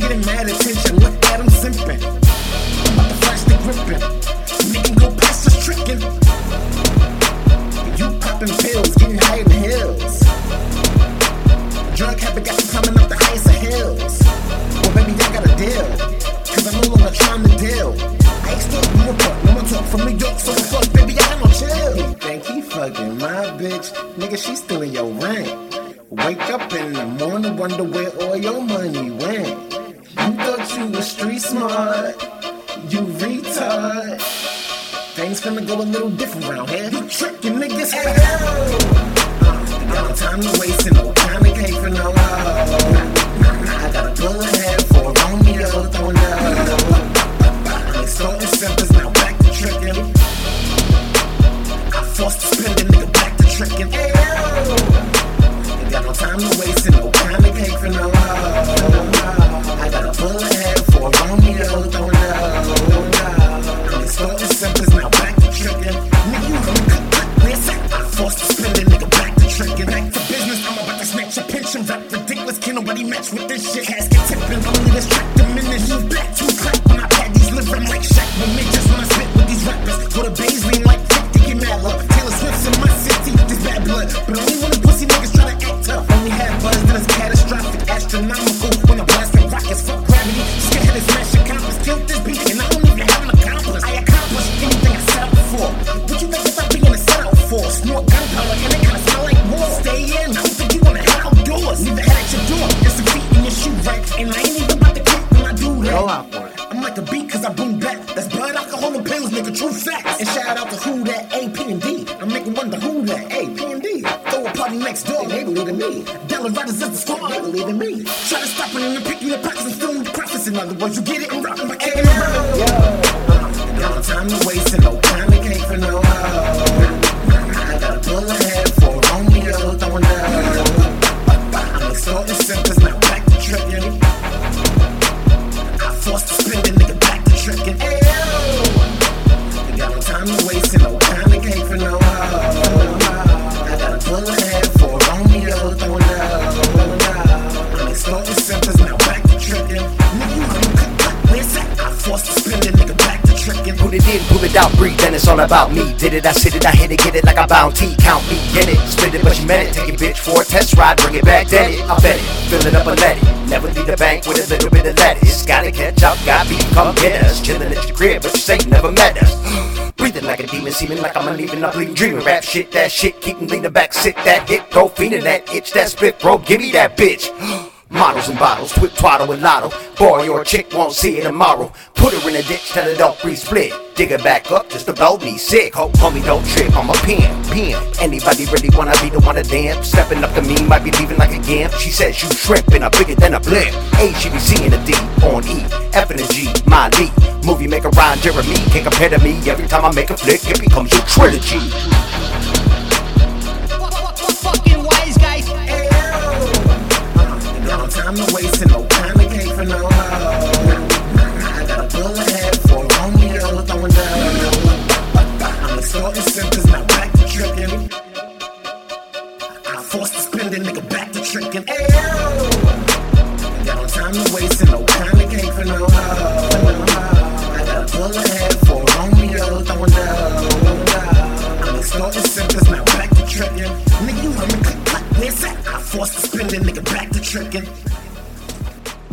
Getting mad attention, look at them simping. I'm about to flash the gripping. Nigga go past us tricking. You popping pills, getting high in the hills. Drug habit got you climbing up the highest of hills. Well, baby, I got a deal. Cause I'm no longer trying to deal. I ain't still from Newport, no one talk from New York, so fuck, baby, I got no chill. He think he fucking my bitch. Nigga, she stealing your rent. Wake up in the morning, wonder where all your money went. You thought street smart, you retard. Things gonna go a little different around here. You tricking niggas, hey, uh, Got no time to waste and no time to cake for no hoe. I got a bullet head for Romeo throwing dough. I'm extorting symptoms, now back to tricking. I forced to spend a nigga back to tricking. Hey, Ain't got no time to waste and no time to cake for no hoe. I got a bullet head for a Romeo throwing dough. I'm extorting symptoms, now back to tricking. Nigga, you me cut, listen. I forced to spend a nigga back to tricking. Back to business, I'm about to snatch your pension. Rap ridiculous, can't nobody match with this shit. Casket tipping, only this track diminish. You back to clap when I pad these I'm like Shaq me. Just when I spit with these rappers, the bass lean like 50, get mad love. Taylor Swift's in my city, this bad blood. But only when pussy niggas try to act tough. Only had buzz, then it's catastrophic, astronomical. Set out for? Snort gunpowder, and it kinda smell like war. Stay in, think you wanna head outdoors. Leave the head at your door. It's a feet in your shoe rack, and I ain't even about to quit when I do that. Go out for it. I'm like a beat cause I boom back. That's blood, alcohol, and pills, nigga, true facts. And shout out to who that A, P, and D. I'm making wonder who that A, P, and D. Throw a party next door, they believe in me. Della Riders is the squad, they believe in me. Try to stop it and then pick you the pockets and fill the profits. In other words, you get it and rockin' my cake and around. Got no time to waste and no it in, out, breathe, then it's all about me. Did it, I sit it, I hit it, get it like a bounty. Count me, get it, split it, but you meant it. Take your bitch for a test ride, bring it back, then it. I bet it, fill it up and let it. Never leave the bank with a little bit of lettuce. Gotta catch up, got beat, come get us. Chillin' at your crib, but you say never met us. Breathing like a demon, seeming like I'm uneven, I'm bleeding, dreaming. Rap shit, that shit, keep me leaning back, sit that hit, go fiending that itch, that spit, bro, give me that bitch. Models and bottles, twit twaddle and lotto. Boy, your chick won't see it tomorrow. Put her in a ditch, tell her don't re-split. Dig her back up just to blow me sick. Hope homie don't trip, I'm a pimp, pimp. Anybody really wanna be the one to dance? Stepping up to me, might be leaving like a gimp. She says you shrimp and I'm bigger than a blimp. A, she be seeing a D on E, F and a G, my D. Movie maker Ron Jeremy can't compare to me. Every time I make a flick, it becomes a trilogy. Ain't got no time to no time to cake for no hoe. I got a bullet head for a Romeo throwing dough. I'm extorting symptoms, now back to tricking. I forced to spend a nigga back to tricking. Ayo! Got no time to waste no time to cake for no. I got a bullet head for a Romeo throwing dough. I'm extorting symptoms, now back to tricking. Nigga, you heard me click, that? I forced to spend a nigga back to tricking.